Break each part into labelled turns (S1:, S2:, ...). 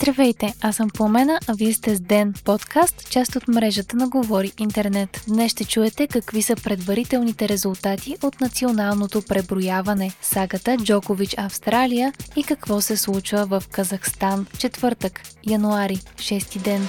S1: Здравейте, аз съм Пламена, а вие сте с Ден, подкаст, част от мрежата на Говори Интернет. Днес ще чуете какви са предварителните резултати от националното преброяване, сагата Джокович Австралия и какво се случва в Казахстан. Четвъртък, януари, 6 ден.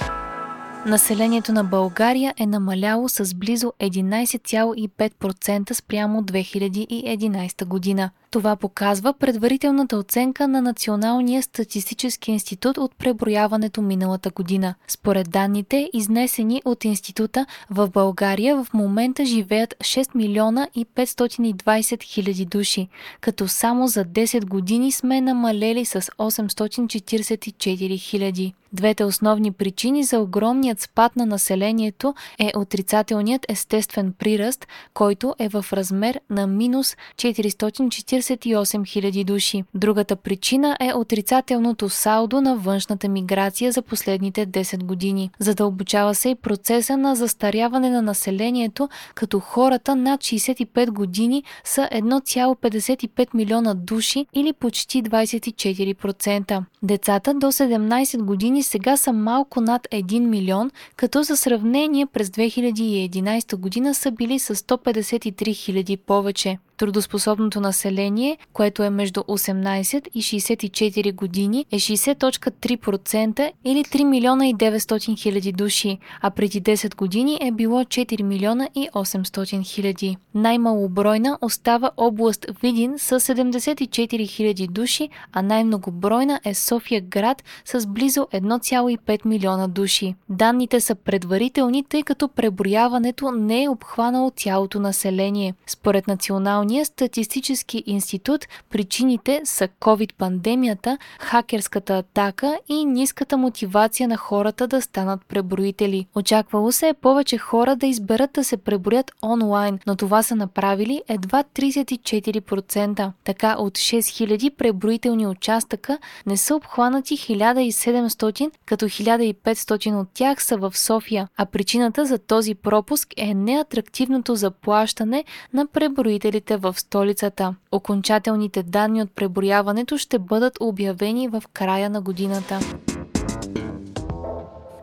S1: Населението на България е намаляло с близо 11,5% спрямо 2011 година. Това показва предварителната оценка на Националния статистически институт от преброяването миналата година. Според данните, изнесени от института, в България в момента живеят 6 милиона и 520 хиляди души, като само за 10 години сме намалели с 844 хиляди. Двете основни причини за огромният спад на населението е отрицателният естествен приръст, който е в размер на минус 440 48 000 души. Другата причина е отрицателното салдо на външната миграция за последните 10 години. Задълбочава се и процеса на застаряване на населението, като хората над 65 години са 1,55 милиона души или почти 24%. Децата до 17 години сега са малко над 1 милион, като за сравнение през 2011 година са били с 153 000 повече. Трудоспособното население, което е между 18 и 64 години, е 60.3% или 3 милиона и 900 хиляди души, а преди 10 години е било 4 милиона и 800 хиляди. Най-малобройна остава област Видин с 74 хиляди души, а най-многобройна е София град с близо 1,5 милиона души. Данните са предварителни, тъй като преброяването не е обхванало цялото население. Според националния Националния статистически институт причините са COVID-пандемията, хакерската атака и ниската мотивация на хората да станат преброители. Очаквало се е повече хора да изберат да се преброят онлайн, но това са направили едва 34%. Така от 6000 преброителни участъка не са обхванати 1700, като 1500 от тях са в София, а причината за този пропуск е неатрактивното заплащане на преброителите в столицата. Окончателните данни от преброяването ще бъдат обявени в края на годината.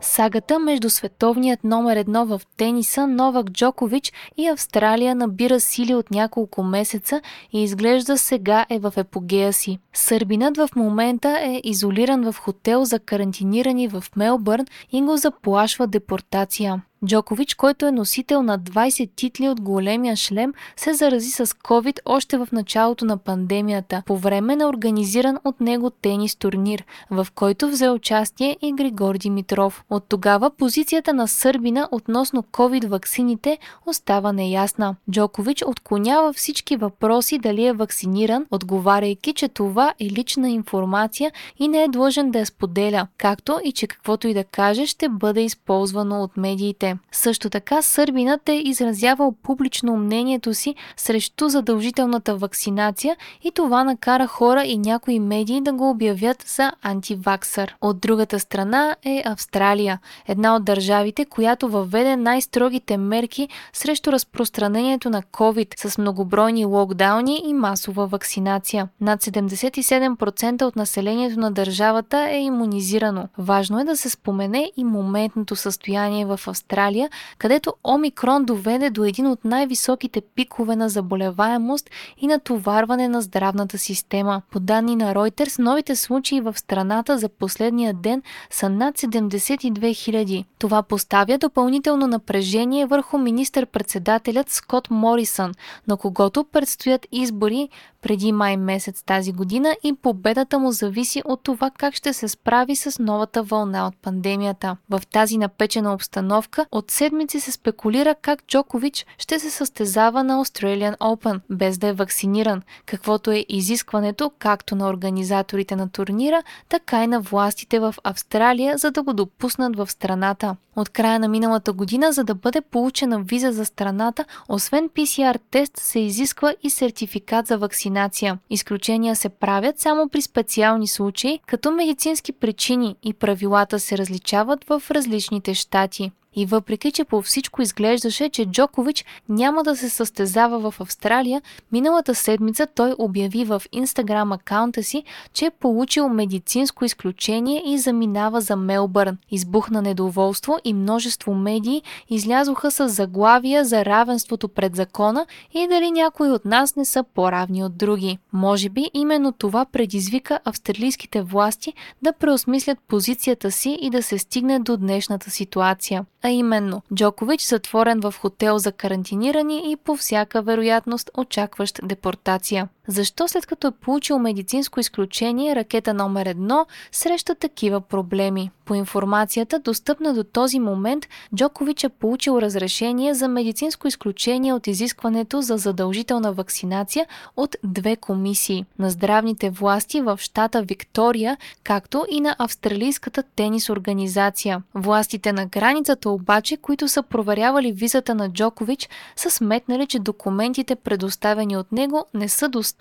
S1: Сагата между световният номер едно в тениса Новак Джокович и Австралия набира сили от няколко месеца и изглежда сега е в епогея си. Сърбинът в момента е изолиран в хотел за карантинирани в Мелбърн и го заплашва депортация. Джокович, който е носител на 20 титли от големия шлем, се зарази с COVID още в началото на пандемията, по време на организиран от него тенис турнир, в който взе участие и Григор Димитров. От тогава позицията на Сърбина относно COVID ваксините остава неясна. Джокович отклонява всички въпроси дали е вакциниран, отговаряйки, че това е лична информация и не е длъжен да я споделя, както и че каквото и да каже ще бъде използвано от медиите страните. Също така сърбинът е изразявал публично мнението си срещу задължителната вакцинация и това накара хора и някои медии да го обявят за антиваксър. От другата страна е Австралия, една от държавите, която въведе най-строгите мерки срещу разпространението на COVID с многобройни локдауни и масова вакцинация. Над 77% от населението на държавата е иммунизирано. Важно е да се спомене и моментното състояние в Австралия Австралия, където Омикрон доведе до един от най-високите пикове на заболеваемост и натоварване на здравната система. По данни на Reuters, новите случаи в страната за последния ден са над 72 000. Това поставя допълнително напрежение върху министър-председателят Скот Морисън, на когото предстоят избори преди май месец тази година и победата му зависи от това как ще се справи с новата вълна от пандемията. В тази напечена обстановка от седмици се спекулира как Джокович ще се състезава на Australian Open, без да е вакциниран, каквото е изискването както на организаторите на турнира, така и на властите в Австралия, за да го допуснат в страната. От края на миналата година, за да бъде получена виза за страната, освен PCR тест се изисква и сертификат за вакцинация. Изключения се правят само при специални случаи, като медицински причини и правилата се различават в различните щати. И въпреки, че по всичко изглеждаше, че Джокович няма да се състезава в Австралия, миналата седмица той обяви в инстаграм акаунта си, че е получил медицинско изключение и заминава за Мелбърн. Избухна недоволство и множество медии излязоха с заглавия за равенството пред закона и дали някои от нас не са по-равни от други. Може би именно това предизвика австралийските власти да преосмислят позицията си и да се стигне до днешната ситуация. А именно, Джокович затворен в хотел за карантинирани и по всяка вероятност очакващ депортация. Защо след като е получил медицинско изключение, ракета номер едно среща такива проблеми? По информацията, достъпна до този момент, Джокович е получил разрешение за медицинско изключение от изискването за задължителна вакцинация от две комисии на здравните власти в щата Виктория, както и на австралийската тенис организация. Властите на границата обаче, които са проверявали визата на Джокович, са сметнали, че документите предоставени от него не са достатъчни,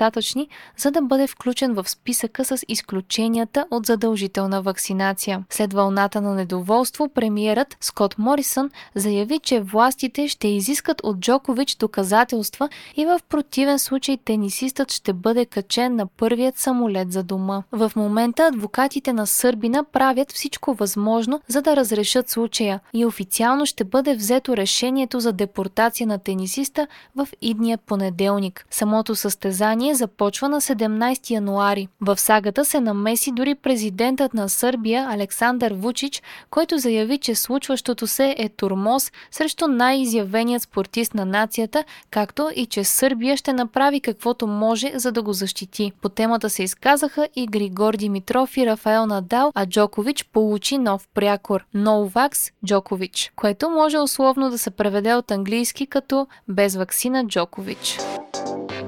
S1: за да бъде включен в списъка с изключенията от задължителна вакцинация. След вълната на недоволство, премиерът Скот Морисън заяви, че властите ще изискат от Джокович доказателства и в противен случай тенисистът ще бъде качен на първият самолет за дома. В момента адвокатите на Сърбина правят всичко възможно, за да разрешат случая и официално ще бъде взето решението за депортация на тенисиста в идния понеделник. Самото състезание започва на 17 януари. В сагата се намеси дори президентът на Сърбия Александър Вучич, който заяви, че случващото се е турмоз срещу най-изявеният спортист на нацията, както и че Сърбия ще направи каквото може, за да го защити. По темата се изказаха и Григор Димитров и Рафаел Надал, а Джокович получи нов прякор – Новакс Джокович, което може условно да се преведе от английски като без вакцина Джокович.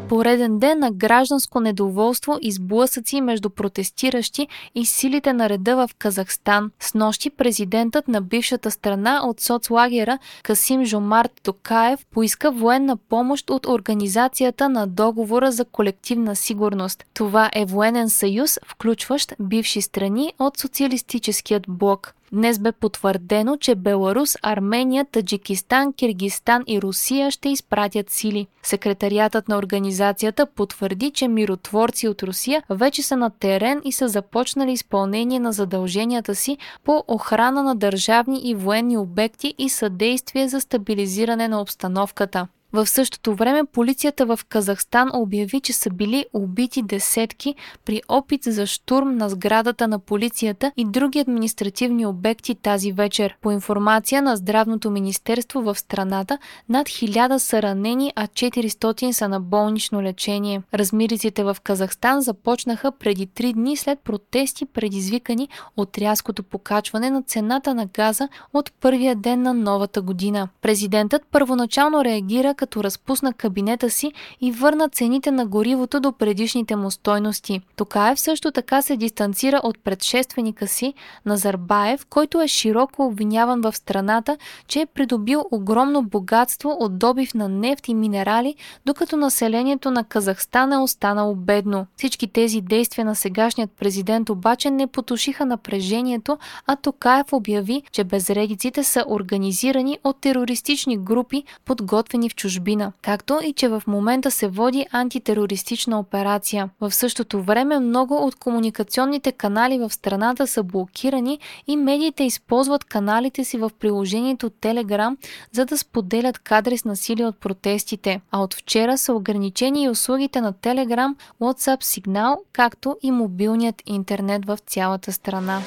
S1: Пореден ден на гражданско недоволство и сблъсъци между протестиращи и силите на реда в Казахстан. С нощи президентът на бившата страна от соцлагера Касим Жомарт Токаев поиска военна помощ от Организацията на договора за колективна сигурност. Това е военен съюз, включващ бивши страни от социалистическият блок. Днес бе потвърдено, че Беларус, Армения, Таджикистан, Киргистан и Русия ще изпратят сили. Секретариатът на организацията потвърди, че миротворци от Русия вече са на терен и са започнали изпълнение на задълженията си по охрана на държавни и военни обекти и съдействие за стабилизиране на обстановката. В същото време полицията в Казахстан обяви, че са били убити десетки при опит за штурм на сградата на полицията и други административни обекти тази вечер. По информация на Здравното министерство в страната, над 1000 са ранени, а 400 са на болнично лечение. Размириците в Казахстан започнаха преди 3 дни след протести, предизвикани от рязкото покачване на цената на газа от първия ден на новата година. Президентът първоначално реагира като разпусна кабинета си и върна цените на горивото до предишните му стойности. Токаев също така се дистанцира от предшественика си, Назарбаев, който е широко обвиняван в страната, че е придобил огромно богатство от добив на нефт и минерали, докато населението на Казахстан е останало бедно. Всички тези действия на сегашният президент обаче не потушиха напрежението, а Токаев обяви, че безредиците са организирани от терористични групи, подготвени в чужбина чужбина, както и че в момента се води антитерористична операция. В същото време много от комуникационните канали в страната са блокирани и медиите използват каналите си в приложението Telegram, за да споделят кадри с насилие от протестите. А от вчера са ограничени и услугите на Telegram, WhatsApp сигнал, както и мобилният интернет в цялата страна.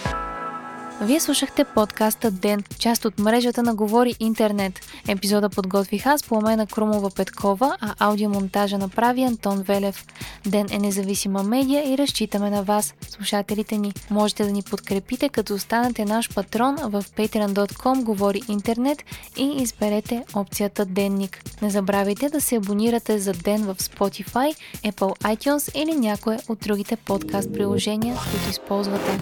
S1: Вие слушахте подкаста Ден, част от мрежата на Говори Интернет. Епизода подготвих аз, Пламена Крумова Петкова, а аудиомонтажа направи Антон Велев. Ден е независима медия и разчитаме на вас, слушателите ни. Можете да ни подкрепите, като останете наш патрон в patreon.com Говори Интернет и изберете опцията Денник. Не забравяйте да се абонирате за Ден в Spotify, Apple iTunes или някое от другите подкаст приложения, които използвате.